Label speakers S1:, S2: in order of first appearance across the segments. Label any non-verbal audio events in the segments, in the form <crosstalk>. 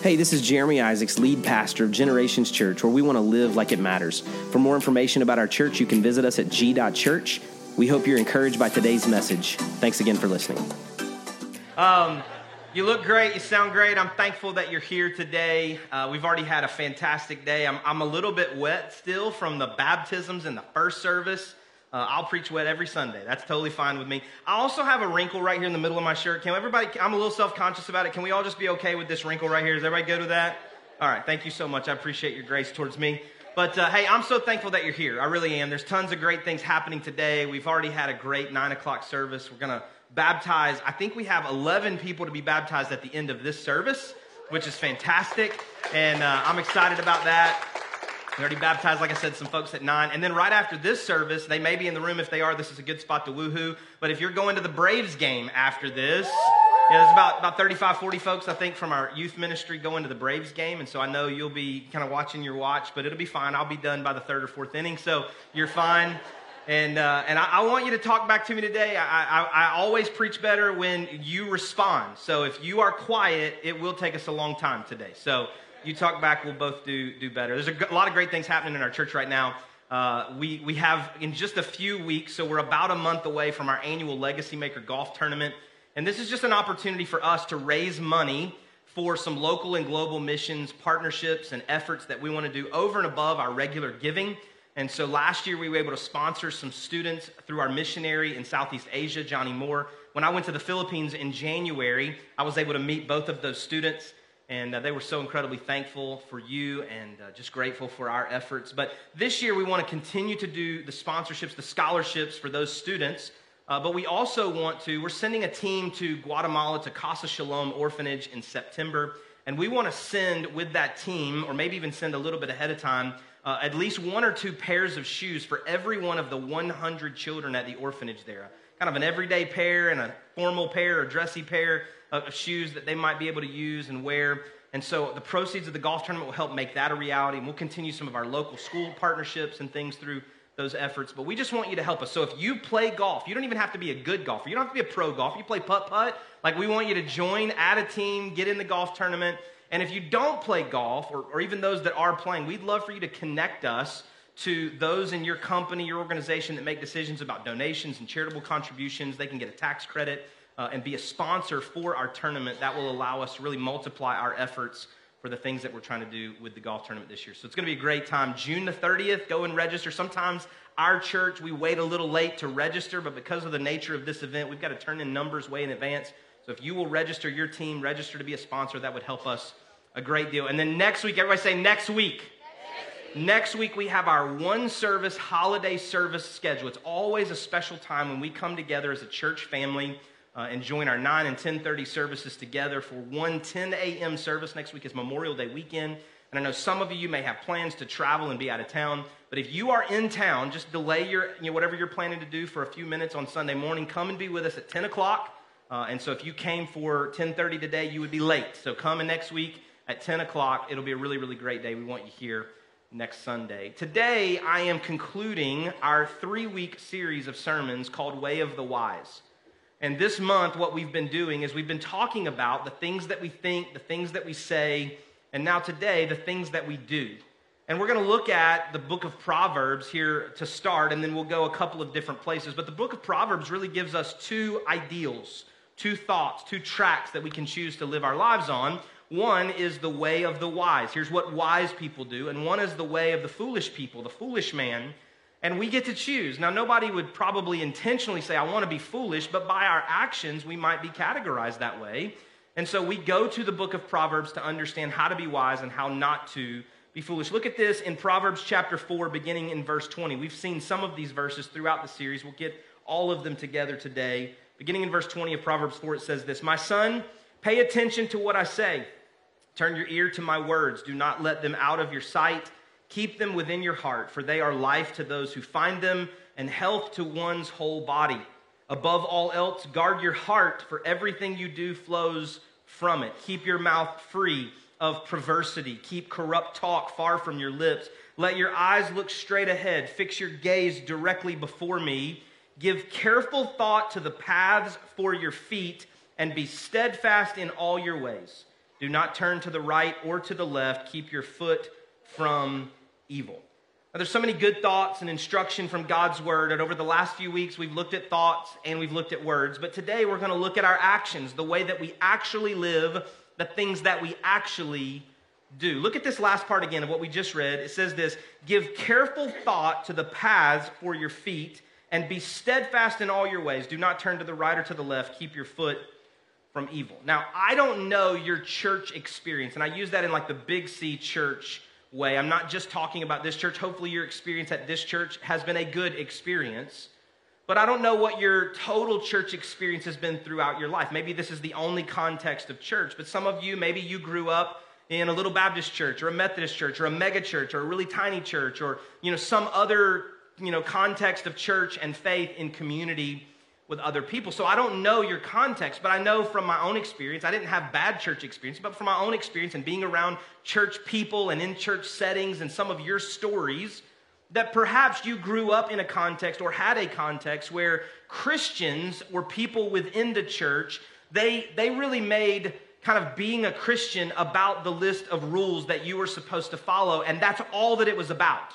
S1: Hey, this is Jeremy Isaacs, lead pastor of Generations Church, where we want to live like it matters. For more information about our church, you can visit us at g.church. We hope you're encouraged by today's message. Thanks again for listening.
S2: Um, you look great. You sound great. I'm thankful that you're here today. Uh, we've already had a fantastic day. I'm, I'm a little bit wet still from the baptisms in the first service. Uh, I'll preach wet every Sunday. That's totally fine with me. I also have a wrinkle right here in the middle of my shirt. Can everybody, I'm a little self conscious about it. Can we all just be okay with this wrinkle right here? Is everybody good with that? All right. Thank you so much. I appreciate your grace towards me. But uh, hey, I'm so thankful that you're here. I really am. There's tons of great things happening today. We've already had a great nine o'clock service. We're going to baptize, I think we have 11 people to be baptized at the end of this service, which is fantastic. And uh, I'm excited about that. We already baptized, like I said, some folks at nine. And then right after this service, they may be in the room. If they are, this is a good spot to woohoo. But if you're going to the Braves game after this, there's about, about 35, 40 folks, I think, from our youth ministry going to the Braves game. And so I know you'll be kind of watching your watch, but it'll be fine. I'll be done by the third or fourth inning. So you're fine. And, uh, and I, I, want you to talk back to me today. I, I, I always preach better when you respond. So if you are quiet, it will take us a long time today. So you talk back, we'll both do, do better. There's a, a lot of great things happening in our church right now. Uh, we, we have in just a few weeks, so we're about a month away from our annual Legacy Maker Golf Tournament. And this is just an opportunity for us to raise money for some local and global missions, partnerships, and efforts that we want to do over and above our regular giving. And so last year we were able to sponsor some students through our missionary in Southeast Asia, Johnny Moore. When I went to the Philippines in January, I was able to meet both of those students and uh, they were so incredibly thankful for you and uh, just grateful for our efforts. But this year, we want to continue to do the sponsorships, the scholarships for those students. Uh, but we also want to, we're sending a team to Guatemala to Casa Shalom Orphanage in September. And we want to send with that team, or maybe even send a little bit ahead of time, uh, at least one or two pairs of shoes for every one of the 100 children at the orphanage there. Kind of an everyday pair and a formal pair or dressy pair of shoes that they might be able to use and wear. And so the proceeds of the golf tournament will help make that a reality. And we'll continue some of our local school partnerships and things through those efforts. But we just want you to help us. So if you play golf, you don't even have to be a good golfer. You don't have to be a pro golfer. You play putt putt. Like we want you to join, add a team, get in the golf tournament. And if you don't play golf, or, or even those that are playing, we'd love for you to connect us to those in your company, your organization that make decisions about donations and charitable contributions. They can get a tax credit uh, and be a sponsor for our tournament, that will allow us to really multiply our efforts for the things that we're trying to do with the golf tournament this year. So it's going to be a great time. June the 30th, go and register. Sometimes our church, we wait a little late to register, but because of the nature of this event, we've got to turn in numbers way in advance. So if you will register your team, register to be a sponsor, that would help us a great deal. And then next week, everybody say next week. Next week, we have our one service holiday service schedule. It's always a special time when we come together as a church family uh, and join our 9 and 10.30 services together for one 10 a.m. service. Next week is Memorial Day weekend. And I know some of you may have plans to travel and be out of town. But if you are in town, just delay your, you know, whatever you're planning to do for a few minutes on Sunday morning. Come and be with us at 10 o'clock. Uh, and so if you came for 10.30 today, you would be late. So come in next week at 10 o'clock. It'll be a really, really great day. We want you here next Sunday. Today, I am concluding our three-week series of sermons called Way of the Wise. And this month, what we've been doing is we've been talking about the things that we think, the things that we say, and now today, the things that we do. And we're going to look at the book of Proverbs here to start, and then we'll go a couple of different places. But the book of Proverbs really gives us two ideals, two thoughts, two tracks that we can choose to live our lives on. One is the way of the wise. Here's what wise people do. And one is the way of the foolish people, the foolish man and we get to choose. Now, nobody would probably intentionally say, I want to be foolish, but by our actions, we might be categorized that way. And so we go to the book of Proverbs to understand how to be wise and how not to be foolish. Look at this in Proverbs chapter 4, beginning in verse 20. We've seen some of these verses throughout the series. We'll get all of them together today. Beginning in verse 20 of Proverbs 4, it says this My son, pay attention to what I say. Turn your ear to my words. Do not let them out of your sight. Keep them within your heart, for they are life to those who find them and health to one's whole body. Above all else, guard your heart, for everything you do flows from it. Keep your mouth free of perversity. Keep corrupt talk far from your lips. Let your eyes look straight ahead. Fix your gaze directly before me. Give careful thought to the paths for your feet, and be steadfast in all your ways. Do not turn to the right or to the left. Keep your foot from evil. Now, there's so many good thoughts and instruction from God's word. And over the last few weeks, we've looked at thoughts and we've looked at words. But today, we're going to look at our actions, the way that we actually live, the things that we actually do. Look at this last part again of what we just read. It says this Give careful thought to the paths for your feet and be steadfast in all your ways. Do not turn to the right or to the left. Keep your foot from evil. Now, I don't know your church experience, and I use that in like the big C church way. I'm not just talking about this church. Hopefully, your experience at this church has been a good experience. But I don't know what your total church experience has been throughout your life. Maybe this is the only context of church, but some of you, maybe you grew up in a little Baptist church or a Methodist church or a mega church or a really tiny church or you know some other you know context of church and faith in community with other people. So I don't know your context, but I know from my own experience, I didn't have bad church experience, but from my own experience and being around church people and in church settings and some of your stories, that perhaps you grew up in a context or had a context where Christians or people within the church, they, they really made kind of being a Christian about the list of rules that you were supposed to follow, and that's all that it was about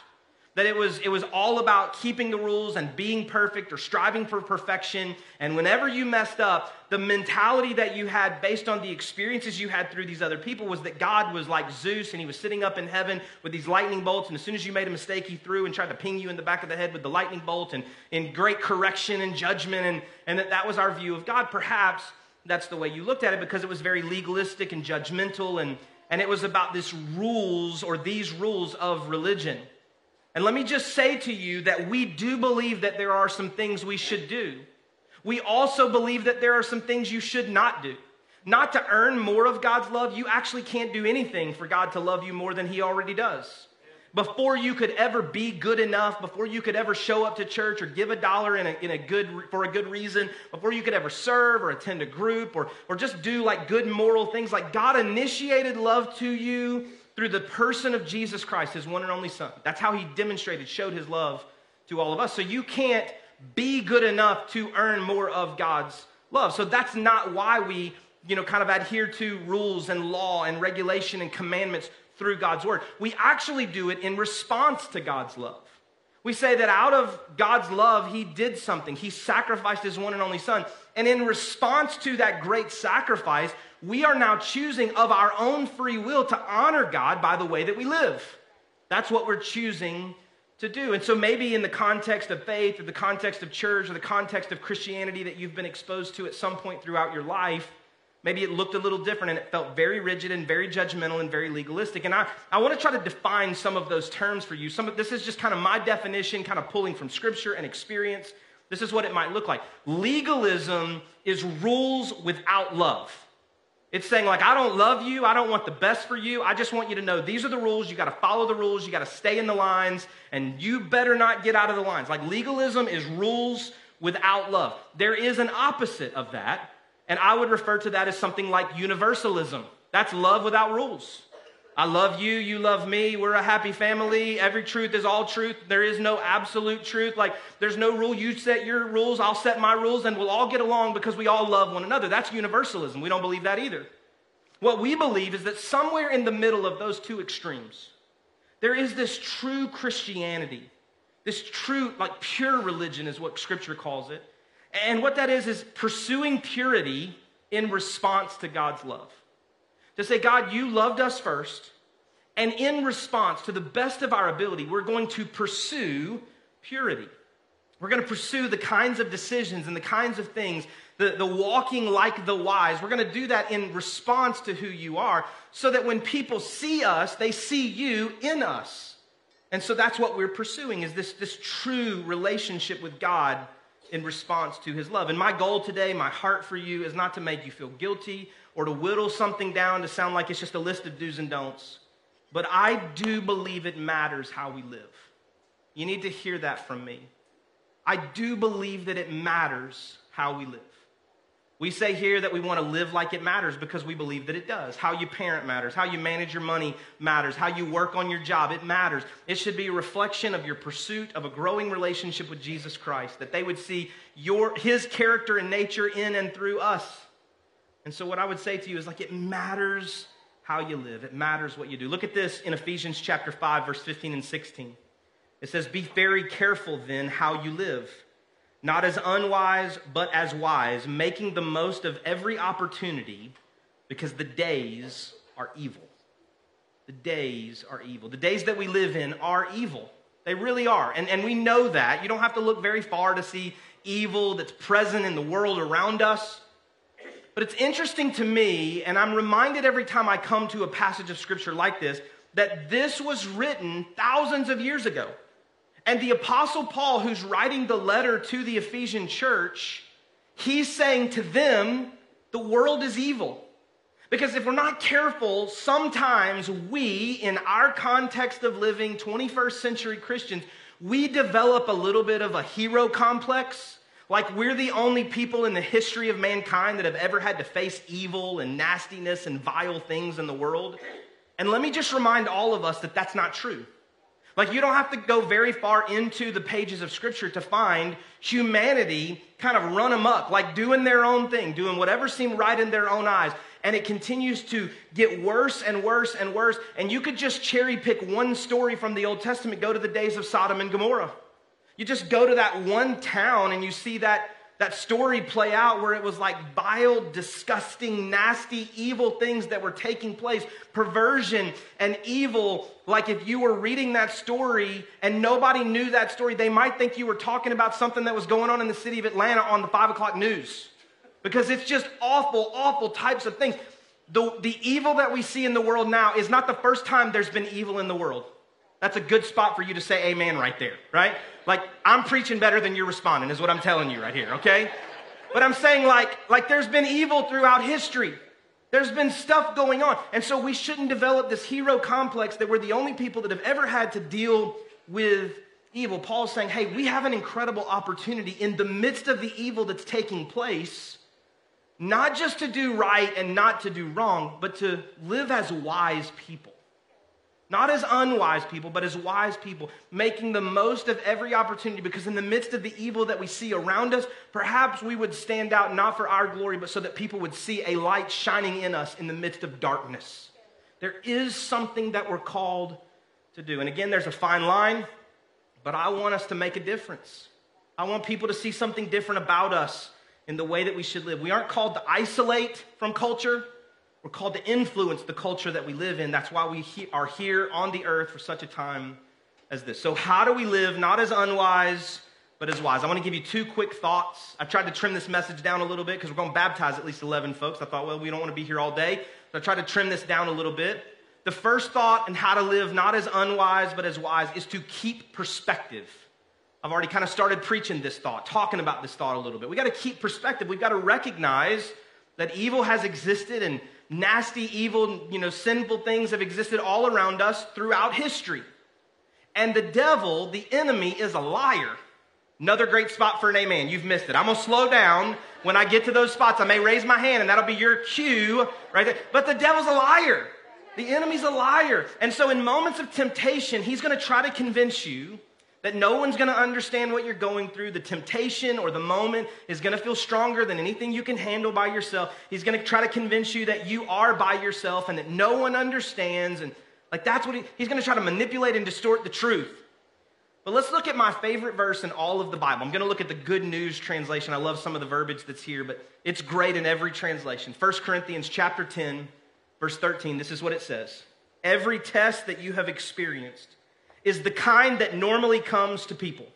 S2: that it was, it was all about keeping the rules and being perfect or striving for perfection. And whenever you messed up, the mentality that you had based on the experiences you had through these other people was that God was like Zeus and he was sitting up in heaven with these lightning bolts. And as soon as you made a mistake, he threw and tried to ping you in the back of the head with the lightning bolt and in great correction and judgment. And, and that that was our view of God. Perhaps that's the way you looked at it because it was very legalistic and judgmental and, and it was about this rules or these rules of religion. And let me just say to you that we do believe that there are some things we should do. We also believe that there are some things you should not do. Not to earn more of God's love, you actually can't do anything for God to love you more than He already does. Before you could ever be good enough, before you could ever show up to church or give a dollar in a, in a good, for a good reason, before you could ever serve or attend a group or, or just do like good moral things, like God initiated love to you through the person of Jesus Christ, his one and only Son. That's how he demonstrated, showed his love to all of us. So you can't be good enough to earn more of God's love. So that's not why we, you know, kind of adhere to rules and law and regulation and commandments through God's word. We actually do it in response to God's love. We say that out of God's love, He did something. He sacrificed His one and only Son. And in response to that great sacrifice, we are now choosing of our own free will to honor God by the way that we live. That's what we're choosing to do. And so maybe in the context of faith or the context of church or the context of Christianity that you've been exposed to at some point throughout your life, maybe it looked a little different and it felt very rigid and very judgmental and very legalistic. And I, I want to try to define some of those terms for you. Some of this is just kind of my definition, kind of pulling from scripture and experience. This is what it might look like. Legalism is rules without love. It's saying, like, I don't love you. I don't want the best for you. I just want you to know these are the rules. You got to follow the rules. You got to stay in the lines, and you better not get out of the lines. Like, legalism is rules without love. There is an opposite of that, and I would refer to that as something like universalism. That's love without rules. I love you, you love me, we're a happy family. Every truth is all truth. There is no absolute truth. Like, there's no rule. You set your rules, I'll set my rules, and we'll all get along because we all love one another. That's universalism. We don't believe that either. What we believe is that somewhere in the middle of those two extremes, there is this true Christianity, this true, like pure religion is what Scripture calls it. And what that is, is pursuing purity in response to God's love to say, God, you loved us first, and in response, to the best of our ability, we're going to pursue purity. We're going to pursue the kinds of decisions and the kinds of things, the, the walking like the wise. We're going to do that in response to who you are, so that when people see us, they see you in us. And so that's what we're pursuing is this, this true relationship with God in response to his love. And my goal today, my heart for you, is not to make you feel guilty or to whittle something down to sound like it's just a list of do's and don'ts. But I do believe it matters how we live. You need to hear that from me. I do believe that it matters how we live. We say here that we want to live like it matters because we believe that it does. How you parent matters. How you manage your money matters. How you work on your job, it matters. It should be a reflection of your pursuit of a growing relationship with Jesus Christ, that they would see your, his character and nature in and through us. And so, what I would say to you is like, it matters how you live. It matters what you do. Look at this in Ephesians chapter 5, verse 15 and 16. It says, Be very careful then how you live, not as unwise, but as wise, making the most of every opportunity because the days are evil. The days are evil. The days that we live in are evil. They really are. And, and we know that. You don't have to look very far to see evil that's present in the world around us. But it's interesting to me, and I'm reminded every time I come to a passage of scripture like this, that this was written thousands of years ago. And the Apostle Paul, who's writing the letter to the Ephesian church, he's saying to them, the world is evil. Because if we're not careful, sometimes we, in our context of living 21st century Christians, we develop a little bit of a hero complex. Like we're the only people in the history of mankind that have ever had to face evil and nastiness and vile things in the world. And let me just remind all of us that that's not true. Like, you don't have to go very far into the pages of Scripture to find humanity kind of run amok, like doing their own thing, doing whatever seemed right in their own eyes. And it continues to get worse and worse and worse. And you could just cherry pick one story from the Old Testament, go to the days of Sodom and Gomorrah. You just go to that one town and you see that that story play out where it was like vile, disgusting, nasty, evil things that were taking place, perversion and evil. Like if you were reading that story and nobody knew that story, they might think you were talking about something that was going on in the city of Atlanta on the five o'clock news. Because it's just awful, awful types of things. The, the evil that we see in the world now is not the first time there's been evil in the world. That's a good spot for you to say amen right there, right? Like, I'm preaching better than you're responding, is what I'm telling you right here, okay? But I'm saying, like, like there's been evil throughout history. There's been stuff going on. And so we shouldn't develop this hero complex that we're the only people that have ever had to deal with evil. Paul's saying, hey, we have an incredible opportunity in the midst of the evil that's taking place, not just to do right and not to do wrong, but to live as wise people. Not as unwise people, but as wise people, making the most of every opportunity because in the midst of the evil that we see around us, perhaps we would stand out not for our glory, but so that people would see a light shining in us in the midst of darkness. There is something that we're called to do. And again, there's a fine line, but I want us to make a difference. I want people to see something different about us in the way that we should live. We aren't called to isolate from culture. We're called to influence the culture that we live in. That's why we are here on the earth for such a time as this. So, how do we live not as unwise, but as wise? I want to give you two quick thoughts. I tried to trim this message down a little bit because we're going to baptize at least 11 folks. I thought, well, we don't want to be here all day. So, I tried to trim this down a little bit. The first thought and how to live not as unwise, but as wise is to keep perspective. I've already kind of started preaching this thought, talking about this thought a little bit. We got to keep perspective. We've got to recognize that evil has existed and nasty, evil, you know, sinful things have existed all around us throughout history. And the devil, the enemy, is a liar. Another great spot for an amen. You've missed it. I'm going to slow down. When I get to those spots, I may raise my hand and that'll be your cue right there. But the devil's a liar. The enemy's a liar. And so in moments of temptation, he's going to try to convince you that no one's going to understand what you're going through. The temptation or the moment is going to feel stronger than anything you can handle by yourself. He's going to try to convince you that you are by yourself and that no one understands. And like that's what he, he's going to try to manipulate and distort the truth. But let's look at my favorite verse in all of the Bible. I'm going to look at the Good News translation. I love some of the verbiage that's here, but it's great in every translation. 1 Corinthians chapter 10, verse 13. This is what it says. Every test that you have experienced is the kind that normally comes to people.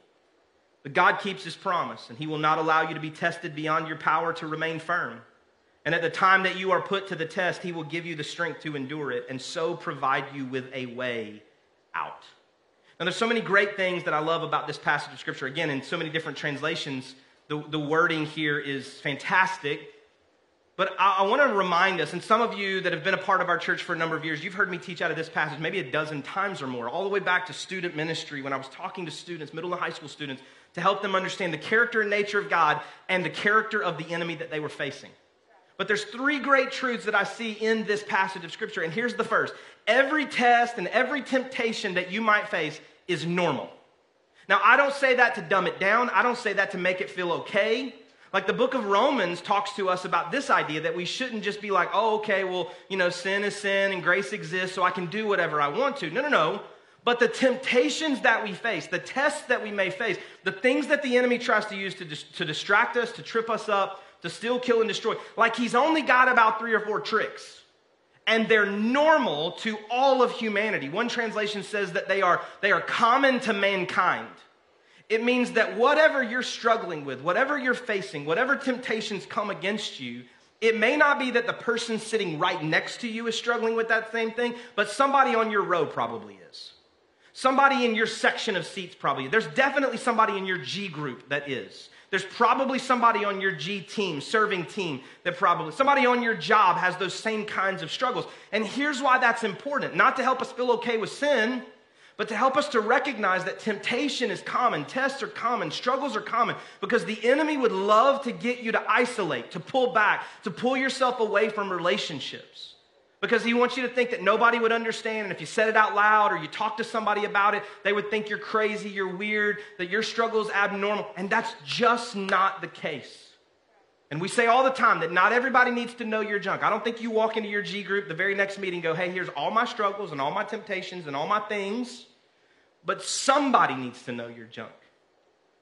S2: But God keeps his promise, and he will not allow you to be tested beyond your power to remain firm. And at the time that you are put to the test, he will give you the strength to endure it, and so provide you with a way out. Now, there's so many great things that I love about this passage of Scripture. Again, in so many different translations, the, the wording here is fantastic. But I, I want to remind us, and some of you that have been a part of our church for a number of years, you've heard me teach out of this passage maybe a dozen times or more, all the way back to student ministry when I was talking to students, middle and high school students, to help them understand the character and nature of God and the character of the enemy that they were facing. But there's three great truths that I see in this passage of scripture. And here's the first every test and every temptation that you might face is normal. Now, I don't say that to dumb it down, I don't say that to make it feel okay. Like the book of Romans talks to us about this idea that we shouldn't just be like, oh, okay, well, you know, sin is sin and grace exists, so I can do whatever I want to. No, no, no. But the temptations that we face, the tests that we may face, the things that the enemy tries to use to, dis- to distract us, to trip us up, to steal, kill, and destroy, like he's only got about three or four tricks. And they're normal to all of humanity. One translation says that they are, they are common to mankind. It means that whatever you're struggling with, whatever you're facing, whatever temptations come against you, it may not be that the person sitting right next to you is struggling with that same thing, but somebody on your row probably is. Somebody in your section of seats probably. There's definitely somebody in your G group that is. There's probably somebody on your G team, serving team, that probably, somebody on your job has those same kinds of struggles. And here's why that's important not to help us feel okay with sin, but to help us to recognize that temptation is common, tests are common, struggles are common, because the enemy would love to get you to isolate, to pull back, to pull yourself away from relationships. Because he wants you to think that nobody would understand, and if you said it out loud or you talk to somebody about it, they would think you're crazy, you're weird, that your struggle is abnormal. And that's just not the case. And we say all the time that not everybody needs to know your junk. I don't think you walk into your G group the very next meeting go, hey, here's all my struggles and all my temptations and all my things. But somebody needs to know your junk.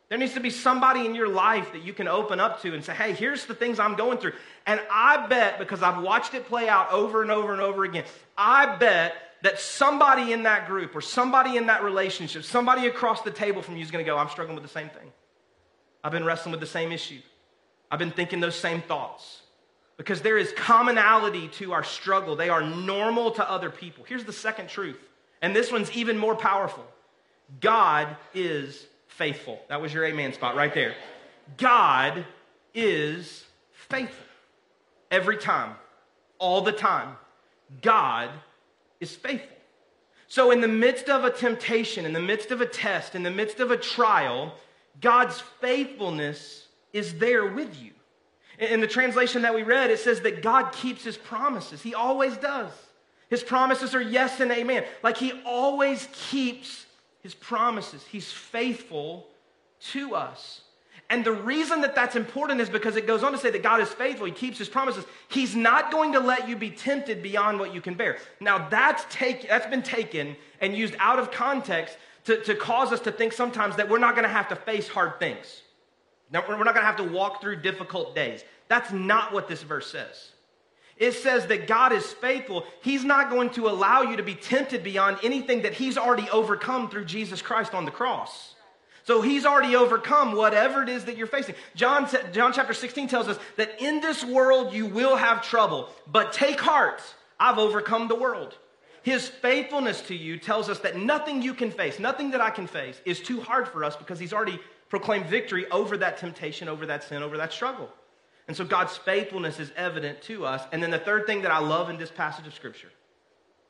S2: There needs to be somebody in your life that you can open up to and say, hey, here's the things I'm going through. And I bet, because I've watched it play out over and over and over again, I bet that somebody in that group or somebody in that relationship, somebody across the table from you is going to go, I'm struggling with the same thing. I've been wrestling with the same issue. I've been thinking those same thoughts. Because there is commonality to our struggle, they are normal to other people. Here's the second truth, and this one's even more powerful God is faithful. That was your amen spot right there. God is faithful. Every time, all the time, God is faithful. So, in the midst of a temptation, in the midst of a test, in the midst of a trial, God's faithfulness is there with you. In the translation that we read, it says that God keeps his promises. He always does. His promises are yes and amen. Like he always keeps his promises. He's faithful to us. And the reason that that's important is because it goes on to say that God is faithful. He keeps his promises. He's not going to let you be tempted beyond what you can bear. Now, that's, take, that's been taken and used out of context to, to cause us to think sometimes that we're not going to have to face hard things. Now, we're not going to have to walk through difficult days. That's not what this verse says. It says that God is faithful. He's not going to allow you to be tempted beyond anything that He's already overcome through Jesus Christ on the cross. So He's already overcome whatever it is that you're facing. John, John chapter 16 tells us that in this world you will have trouble, but take heart, I've overcome the world. His faithfulness to you tells us that nothing you can face, nothing that I can face, is too hard for us because He's already proclaimed victory over that temptation, over that sin, over that struggle. And so God's faithfulness is evident to us. And then the third thing that I love in this passage of Scripture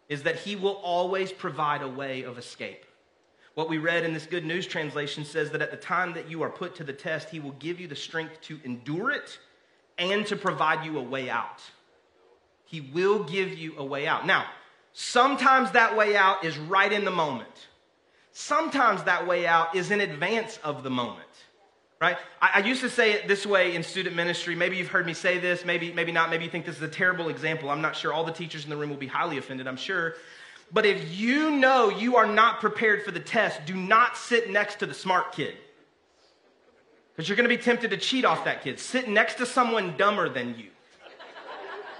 S2: is that He will always provide a way of escape. What we read in this Good News translation says that at the time that you are put to the test, He will give you the strength to endure it and to provide you a way out. He will give you a way out. Now, sometimes that way out is right in the moment. Sometimes that way out is in advance of the moment right? I, I, used to say it this way in student ministry. Maybe you've heard me say this, maybe, maybe not. Maybe you think this is a terrible example. I'm not sure. All the teachers in the room will be highly offended, I'm sure. But if you know you are not prepared for the test, do not sit next to the smart kid. Because you're going to be tempted to cheat off that kid. Sit next to someone dumber than you.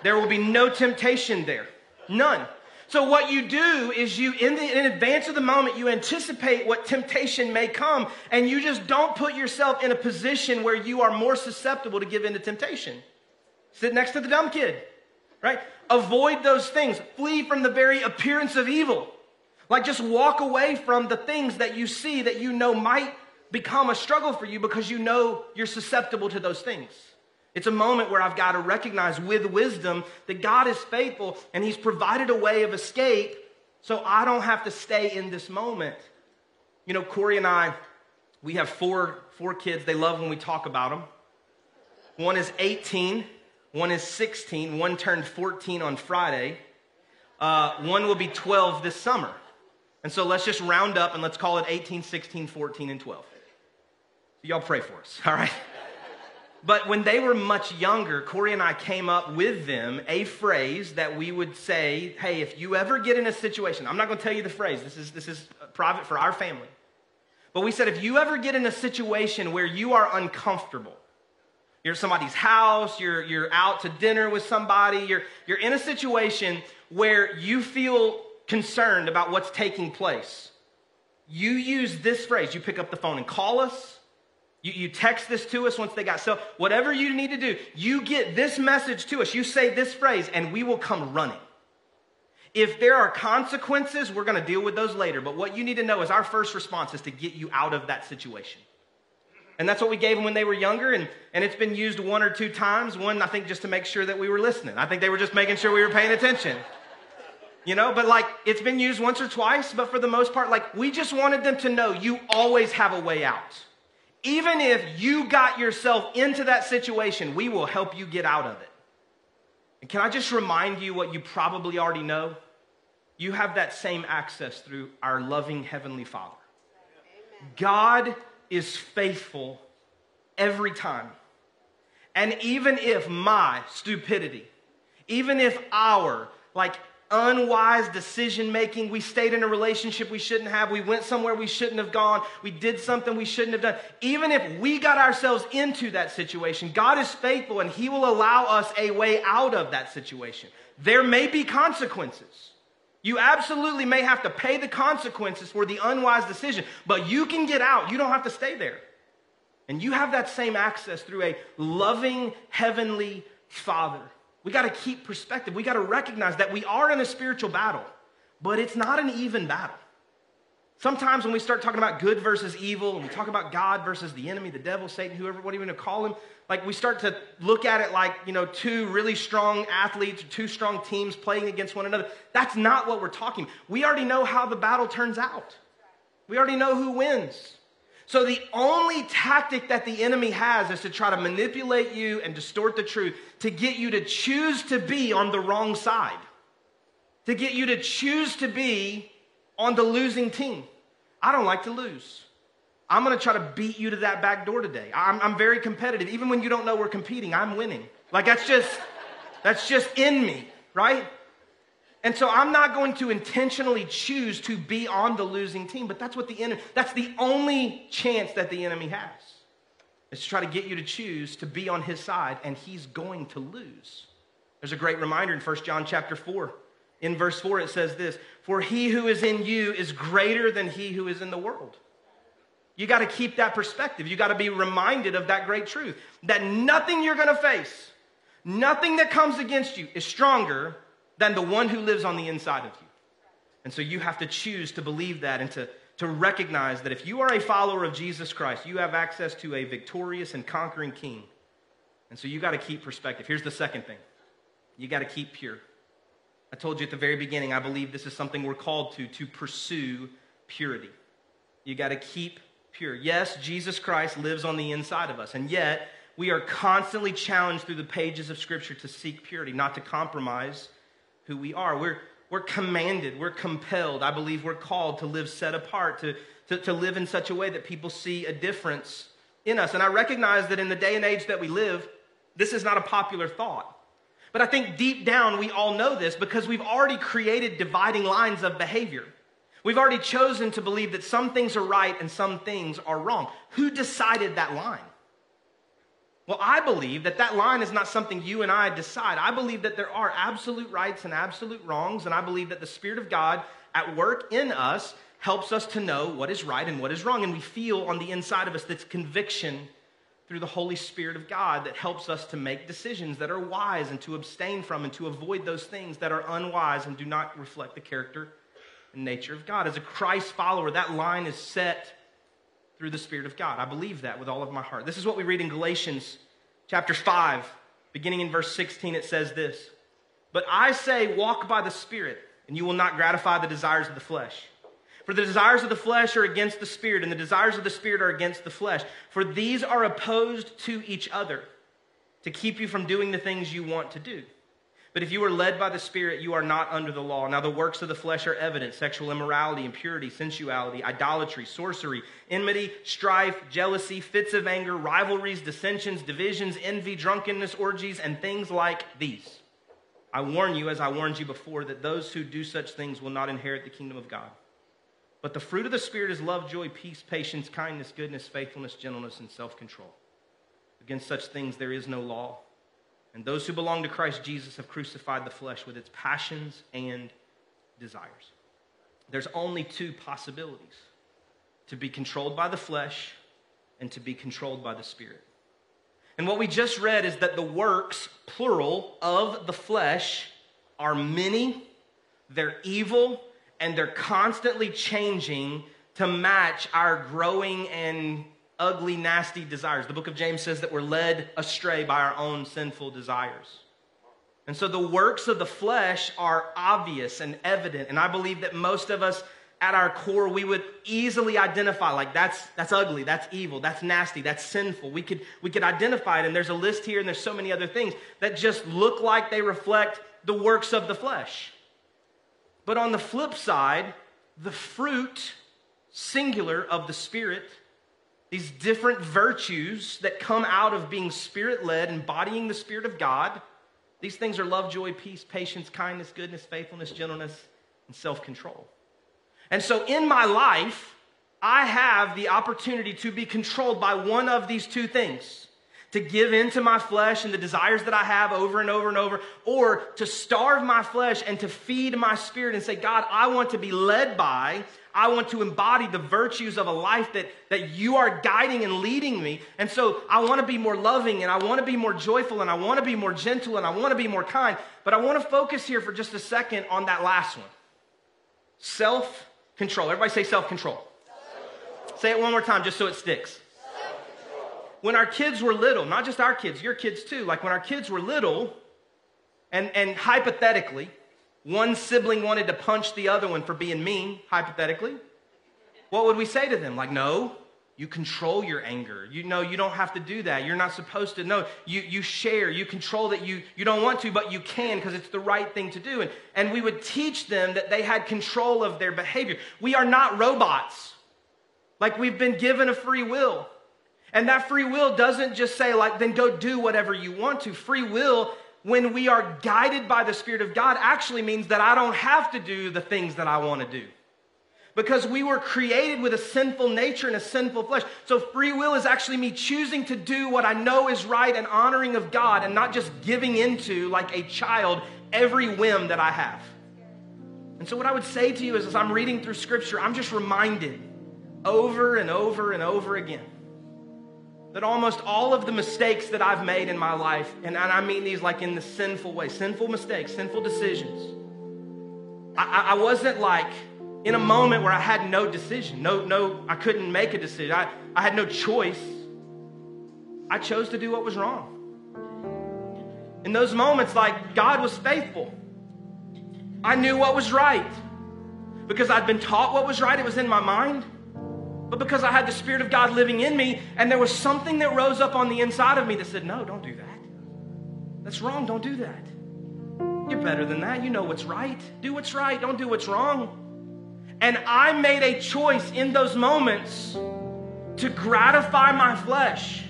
S2: There will be no temptation there. None. So what you do is you, in, the, in advance of the moment, you anticipate what temptation may come, and you just don't put yourself in a position where you are more susceptible to give in to temptation. Sit next to the dumb kid, right? Avoid those things. Flee from the very appearance of evil. Like just walk away from the things that you see that you know might become a struggle for you because you know you're susceptible to those things. It's a moment where I've got to recognize with wisdom that God is faithful and He's provided a way of escape so I don't have to stay in this moment. You know, Corey and I, we have four, four kids. They love when we talk about them. One is 18, one is 16, one turned 14 on Friday, uh, one will be 12 this summer. And so let's just round up and let's call it 18, 16, 14, and 12. So y'all pray for us, <laughs> all right? But when they were much younger, Corey and I came up with them a phrase that we would say, hey, if you ever get in a situation, I'm not going to tell you the phrase, this is, this is private for our family. But we said, if you ever get in a situation where you are uncomfortable, you're at somebody's house, you're, you're out to dinner with somebody, you're, you're in a situation where you feel concerned about what's taking place, you use this phrase. You pick up the phone and call us. You, you text this to us once they got so whatever you need to do, you get this message to us. You say this phrase, and we will come running. If there are consequences, we're going to deal with those later. But what you need to know is our first response is to get you out of that situation. And that's what we gave them when they were younger, and, and it's been used one or two times. One, I think, just to make sure that we were listening. I think they were just making sure we were paying attention. You know, but like it's been used once or twice, but for the most part, like we just wanted them to know you always have a way out. Even if you got yourself into that situation, we will help you get out of it. And can I just remind you what you probably already know? You have that same access through our loving Heavenly Father. God is faithful every time. And even if my stupidity, even if our like unwise decision making, we stayed in a relationship we shouldn't have, we went somewhere we shouldn't have gone, we did something we shouldn't have done, even if we got ourselves into that situation, God is faithful and He will allow us a way out of that situation. There may be consequences. You absolutely may have to pay the consequences for the unwise decision, but you can get out. You don't have to stay there. And you have that same access through a loving heavenly Father. We got to keep perspective. We got to recognize that we are in a spiritual battle, but it's not an even battle. Sometimes when we start talking about good versus evil, and we talk about God versus the enemy, the devil, Satan, whoever, what do you want to call him, like we start to look at it like, you know, two really strong athletes two strong teams playing against one another. That's not what we're talking. We already know how the battle turns out. We already know who wins. So the only tactic that the enemy has is to try to manipulate you and distort the truth to get you to choose to be on the wrong side. To get you to choose to be on the losing team. I don't like to lose. I'm going to try to beat you to that back door today. I'm, I'm very competitive. Even when you don't know we're competing, I'm winning. Like that's just, that's just in me, right? And so I'm not going to intentionally choose to be on the losing team, but that's what the enemy, that's the only chance that the enemy has. Is to try to get you to choose to be on his side, and he's going to lose. There's a great reminder in 1 John chapter 4. In verse 4, it says this For he who is in you is greater than he who is in the world. You got to keep that perspective. You got to be reminded of that great truth that nothing you're going to face, nothing that comes against you is stronger than the one who lives on the inside of you. And so you have to choose to believe that and to, to recognize that if you are a follower of Jesus Christ, you have access to a victorious and conquering king. And so you got to keep perspective. Here's the second thing you got to keep pure. I told you at the very beginning, I believe this is something we're called to, to pursue purity. You got to keep pure. Yes, Jesus Christ lives on the inside of us, and yet we are constantly challenged through the pages of Scripture to seek purity, not to compromise who we are. We're, we're commanded, we're compelled, I believe we're called to live set apart, to, to, to live in such a way that people see a difference in us. And I recognize that in the day and age that we live, this is not a popular thought. But I think deep down we all know this because we've already created dividing lines of behavior. We've already chosen to believe that some things are right and some things are wrong. Who decided that line? Well, I believe that that line is not something you and I decide. I believe that there are absolute rights and absolute wrongs, and I believe that the Spirit of God at work in us helps us to know what is right and what is wrong. And we feel on the inside of us this conviction through the Holy Spirit of God that helps us to make decisions that are wise and to abstain from and to avoid those things that are unwise and do not reflect the character and nature of God. As a Christ follower, that line is set through the Spirit of God. I believe that with all of my heart. This is what we read in Galatians chapter 5, beginning in verse 16. It says this But I say, walk by the Spirit, and you will not gratify the desires of the flesh. For the desires of the flesh are against the Spirit, and the desires of the Spirit are against the flesh. For these are opposed to each other to keep you from doing the things you want to do. But if you are led by the Spirit, you are not under the law. Now, the works of the flesh are evident sexual immorality, impurity, sensuality, idolatry, sorcery, enmity, strife, jealousy, fits of anger, rivalries, dissensions, divisions, envy, drunkenness, orgies, and things like these. I warn you, as I warned you before, that those who do such things will not inherit the kingdom of God. But the fruit of the Spirit is love, joy, peace, patience, kindness, goodness, faithfulness, gentleness, and self control. Against such things there is no law. And those who belong to Christ Jesus have crucified the flesh with its passions and desires. There's only two possibilities to be controlled by the flesh and to be controlled by the Spirit. And what we just read is that the works, plural, of the flesh are many, they're evil, and they're constantly changing to match our growing and ugly, nasty desires. The book of James says that we're led astray by our own sinful desires. And so the works of the flesh are obvious and evident. And I believe that most of us at our core, we would easily identify like that's, that's ugly, that's evil, that's nasty, that's sinful. We could, we could identify it. And there's a list here and there's so many other things that just look like they reflect the works of the flesh. But on the flip side, the fruit, singular, of the Spirit these different virtues that come out of being spirit led, embodying the Spirit of God. These things are love, joy, peace, patience, kindness, goodness, faithfulness, gentleness, and self control. And so in my life, I have the opportunity to be controlled by one of these two things to give in to my flesh and the desires that I have over and over and over, or to starve my flesh and to feed my spirit and say, God, I want to be led by, I want to embody the virtues of a life that, that you are guiding and leading me. And so I want to be more loving and I want to be more joyful and I want to be more gentle and I want to be more kind. But I want to focus here for just a second on that last one self control. Everybody say self control. Say it one more time just so it sticks. When our kids were little, not just our kids, your kids too, like when our kids were little, and, and hypothetically, one sibling wanted to punch the other one for being mean, hypothetically, what would we say to them? Like, no, you control your anger. You know you don't have to do that. You're not supposed to. No, you, you share, you control that you, you don't want to, but you can because it's the right thing to do. And, and we would teach them that they had control of their behavior. We are not robots. Like we've been given a free will. And that free will doesn't just say, like, then go do whatever you want to. Free will when we are guided by the Spirit of God actually means that I don't have to do the things that I want to do. Because we were created with a sinful nature and a sinful flesh. So free will is actually me choosing to do what I know is right and honoring of God and not just giving into, like a child, every whim that I have. And so, what I would say to you is, as I'm reading through Scripture, I'm just reminded over and over and over again that almost all of the mistakes that I've made in my life, and I mean these like in the sinful way, sinful mistakes, sinful decisions, I, I wasn't like in a moment where I had no decision, no, no, I couldn't make a decision. I, I had no choice. I chose to do what was wrong. In those moments, like God was faithful. I knew what was right because I'd been taught what was right. It was in my mind but because I had the Spirit of God living in me, and there was something that rose up on the inside of me that said, No, don't do that. That's wrong. Don't do that. You're better than that. You know what's right. Do what's right. Don't do what's wrong. And I made a choice in those moments to gratify my flesh,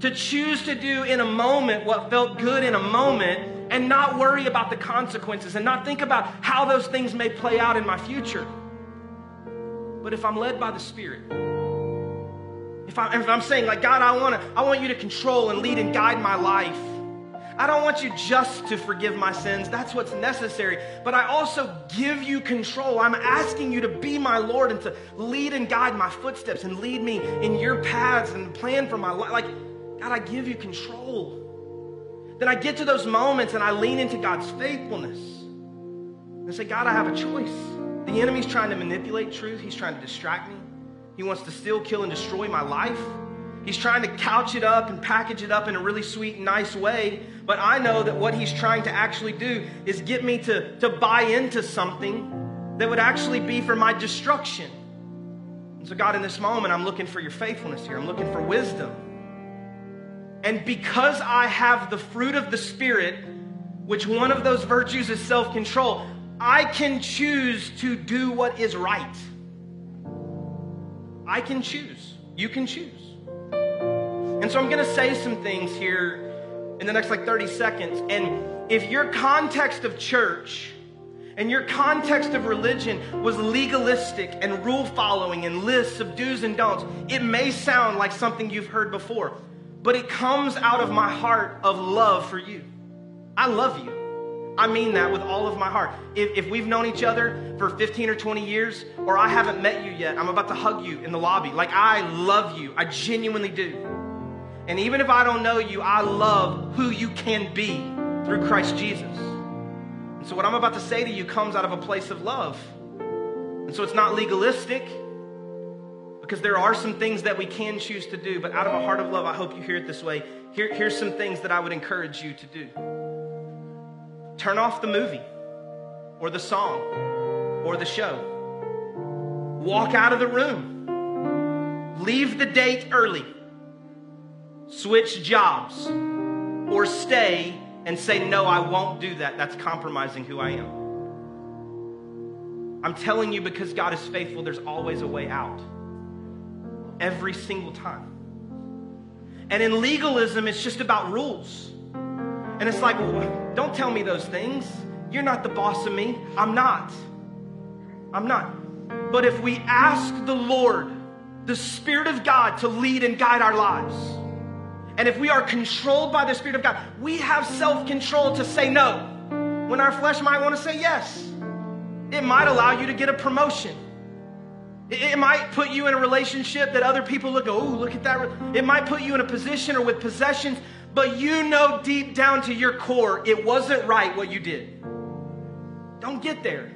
S2: to choose to do in a moment what felt good in a moment, and not worry about the consequences and not think about how those things may play out in my future. But if I'm led by the Spirit, if I'm, if I'm saying, like, God, I, wanna, I want you to control and lead and guide my life. I don't want you just to forgive my sins. That's what's necessary. But I also give you control. I'm asking you to be my Lord and to lead and guide my footsteps and lead me in your paths and plan for my life. Like, God, I give you control. Then I get to those moments and I lean into God's faithfulness and say, God, I have a choice. The enemy's trying to manipulate truth, he's trying to distract me. He wants to steal, kill, and destroy my life. He's trying to couch it up and package it up in a really sweet, nice way. But I know that what he's trying to actually do is get me to, to buy into something that would actually be for my destruction. And so, God, in this moment, I'm looking for your faithfulness here. I'm looking for wisdom. And because I have the fruit of the Spirit Which one of those virtues is self control? I can choose to do what is right. I can choose. You can choose. And so I'm going to say some things here in the next like 30 seconds. And if your context of church and your context of religion was legalistic and rule following and lists of do's and don'ts, it may sound like something you've heard before, but it comes out of my heart of love for you. I love you. I mean that with all of my heart. If, if, we've known each other for 15 or 20 years, or I haven't met you yet, I'm about to hug you in the lobby. Like, I love you. I genuinely do. And even if I don't know you, I love who you can be through Christ Jesus. And so, what I'm about to say to you comes out of a place of love. And so, it's not legalistic because there are some things that we can choose to do, but out of a heart of love, I hope you hear it this way. Here, here's some things that I would encourage you to do turn off the movie or the song or the show, walk out of the room, leave the date early, switch jobs, or stay and say, No, I won't do that. That's compromising who I am. I'm telling you because God is faithful, there's always a way out. Every single time. And in legalism, it's just about rules. And it's like, well, don't tell me those things. You're not the boss of me. I'm not. I'm not. But if we ask the Lord, the Spirit of God, to lead and guide our lives, and if we are controlled by the Spirit of God, we have self control to say no when our flesh might want to say yes. It might allow you to get a promotion. It might put you in a relationship that other people look, oh, look at that. It might put you in a position or with possessions, but you know deep down to your core it wasn't right what you did. Don't get there.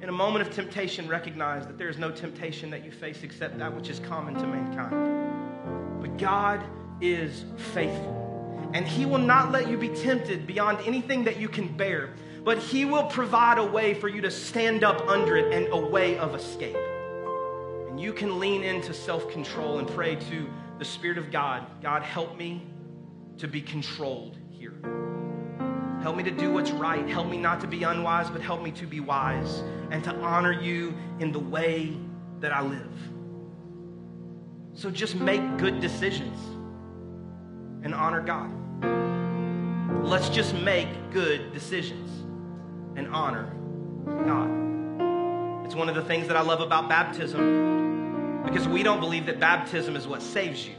S2: In a moment of temptation, recognize that there is no temptation that you face except that which is common to mankind. But God is faithful. And He will not let you be tempted beyond anything that you can bear, but He will provide a way for you to stand up under it and a way of escape. And you can lean into self control and pray to the Spirit of God God, help me to be controlled here. Help me to do what's right. Help me not to be unwise, but help me to be wise and to honor you in the way that I live. So just make good decisions and honor God. Let's just make good decisions and honor God. It's one of the things that I love about baptism because we don't believe that baptism is what saves you.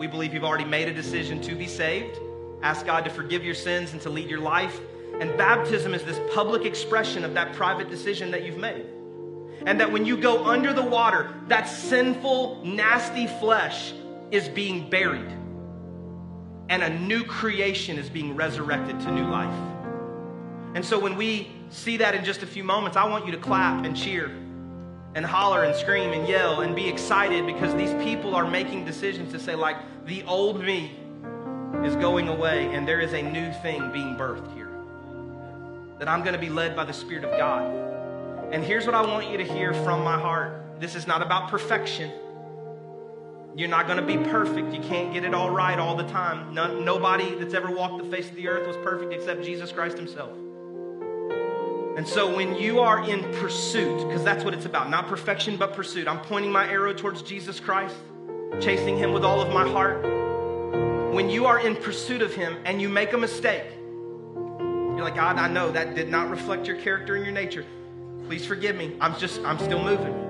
S2: We believe you've already made a decision to be saved. Ask God to forgive your sins and to lead your life. And baptism is this public expression of that private decision that you've made. And that when you go under the water, that sinful, nasty flesh is being buried and a new creation is being resurrected to new life. And so when we see that in just a few moments, I want you to clap and cheer and holler and scream and yell and be excited because these people are making decisions to say, like, the old me is going away and there is a new thing being birthed here. That I'm going to be led by the Spirit of God. And here's what I want you to hear from my heart this is not about perfection. You're not going to be perfect. You can't get it all right all the time. Nobody that's ever walked the face of the earth was perfect except Jesus Christ Himself. And so when you are in pursuit, because that's what it's about, not perfection, but pursuit, I'm pointing my arrow towards Jesus Christ, chasing Him with all of my heart. When you are in pursuit of Him and you make a mistake, you're like, God, I know that did not reflect your character and your nature. Please forgive me. I'm just, I'm still moving.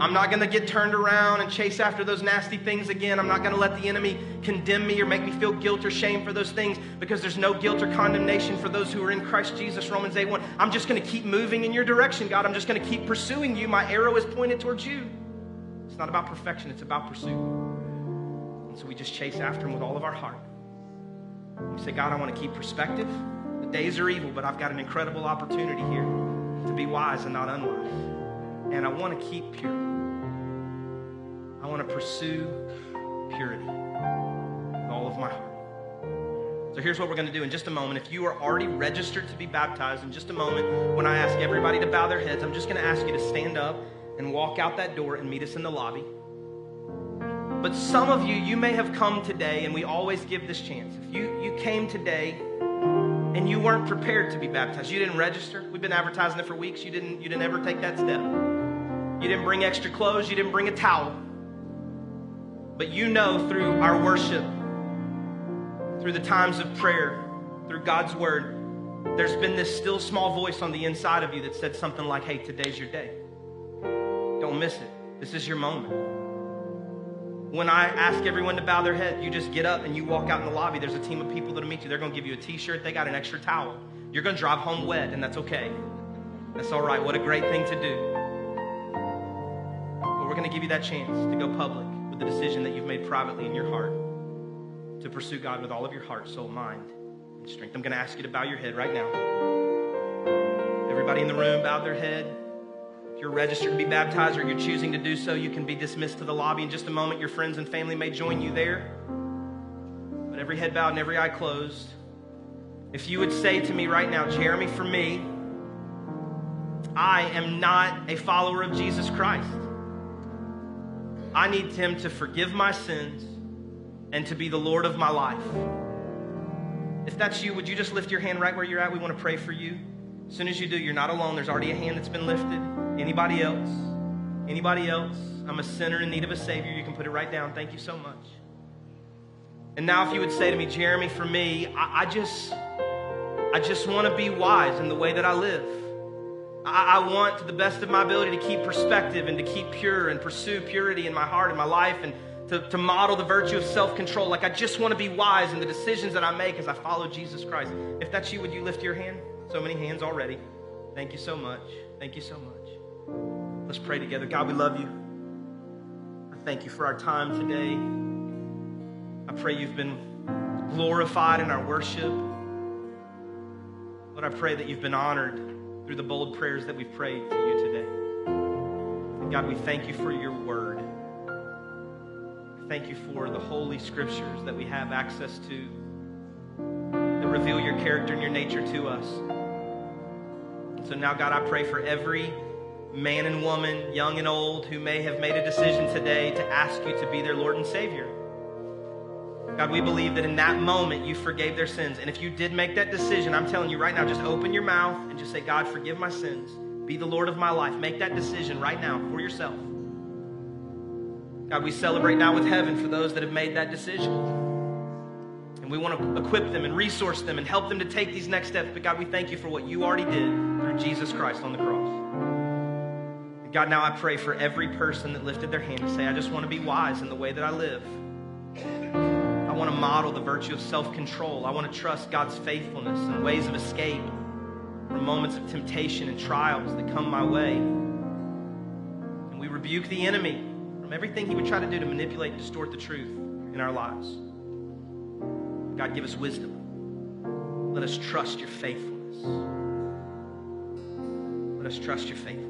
S2: I'm not going to get turned around and chase after those nasty things again. I'm not going to let the enemy condemn me or make me feel guilt or shame for those things because there's no guilt or condemnation for those who are in Christ Jesus. Romans 8 1. I'm just going to keep moving in your direction, God. I'm just going to keep pursuing you. My arrow is pointed towards you. It's not about perfection, it's about pursuit. And so we just chase after Him with all of our heart. We say, God, I want to keep perspective. The days are evil, but I've got an incredible opportunity here to be wise and not unwise. And I want to keep pure. I want to pursue purity with all of my heart. So here's what we're going to do in just a moment. If you are already registered to be baptized, in just a moment, when I ask everybody to bow their heads, I'm just going to ask you to stand up and walk out that door and meet us in the lobby. But some of you, you may have come today, and we always give this chance. If you, you came today and you weren't prepared to be baptized. You didn't register. We've been advertising it for weeks. You didn't, you didn't ever take that step. You didn't bring extra clothes. You didn't bring a towel. But you know through our worship, through the times of prayer, through God's word, there's been this still small voice on the inside of you that said something like, hey, today's your day. Don't miss it. This is your moment. When I ask everyone to bow their head, you just get up and you walk out in the lobby. There's a team of people that'll meet you. They're going to give you a t shirt, they got an extra towel. You're going to drive home wet, and that's okay. That's all right. What a great thing to do. But we're going to give you that chance to go public the decision that you've made privately in your heart to pursue God with all of your heart, soul, mind, and strength. I'm going to ask you to bow your head right now. Everybody in the room bowed their head. If you're registered to be baptized or you're choosing to do so, you can be dismissed to the lobby in just a moment. Your friends and family may join you there. But every head bowed and every eye closed. If you would say to me right now, Jeremy, for me, I am not a follower of Jesus Christ. I need Him to forgive my sins and to be the Lord of my life. If that's you, would you just lift your hand right where you're at? We want to pray for you. As soon as you do, you're not alone. There's already a hand that's been lifted. Anybody else? Anybody else? I'm a sinner in need of a Savior. You can put it right down. Thank you so much. And now, if you would say to me, Jeremy, for me, I, I just, I just want to be wise in the way that I live. I, I want, to the best of my ability, to keep perspective and to keep pure and pursue purity in my heart and my life and to, to model the virtue of self control. Like, I just want to be wise in the decisions that I make as I follow Jesus Christ. If that's you, would you lift your hand? So many hands already. Thank you so much. Thank you so much. Let's pray together. God, we love you. I thank you for our time today. I pray you've been glorified in our worship. Lord, I pray that you've been honored through the bold prayers that we've prayed to you today. And God, we thank you for your word. Thank you for the holy scriptures that we have access to that reveal your character and your nature to us. So now, God, I pray for every man and woman, young and old, who may have made a decision today to ask you to be their Lord and Savior. God, we believe that in that moment you forgave their sins. And if you did make that decision, I'm telling you right now, just open your mouth and just say, God, forgive my sins. Be the Lord of my life. Make that decision right now for yourself. God, we celebrate now with heaven for those that have made that decision. And we want to equip them and resource them and help them to take these next steps. But God, we thank you for what you already did through Jesus Christ on the cross. And God, now I pray for every person that lifted their hand to say, I just want to be wise in the way that I live. I want to model the virtue of self control. I want to trust God's faithfulness and ways of escape from moments of temptation and trials that come my way. And we rebuke the enemy from everything he would try to do to manipulate and distort the truth in our lives. God, give us wisdom. Let us trust your faithfulness. Let us trust your faithfulness.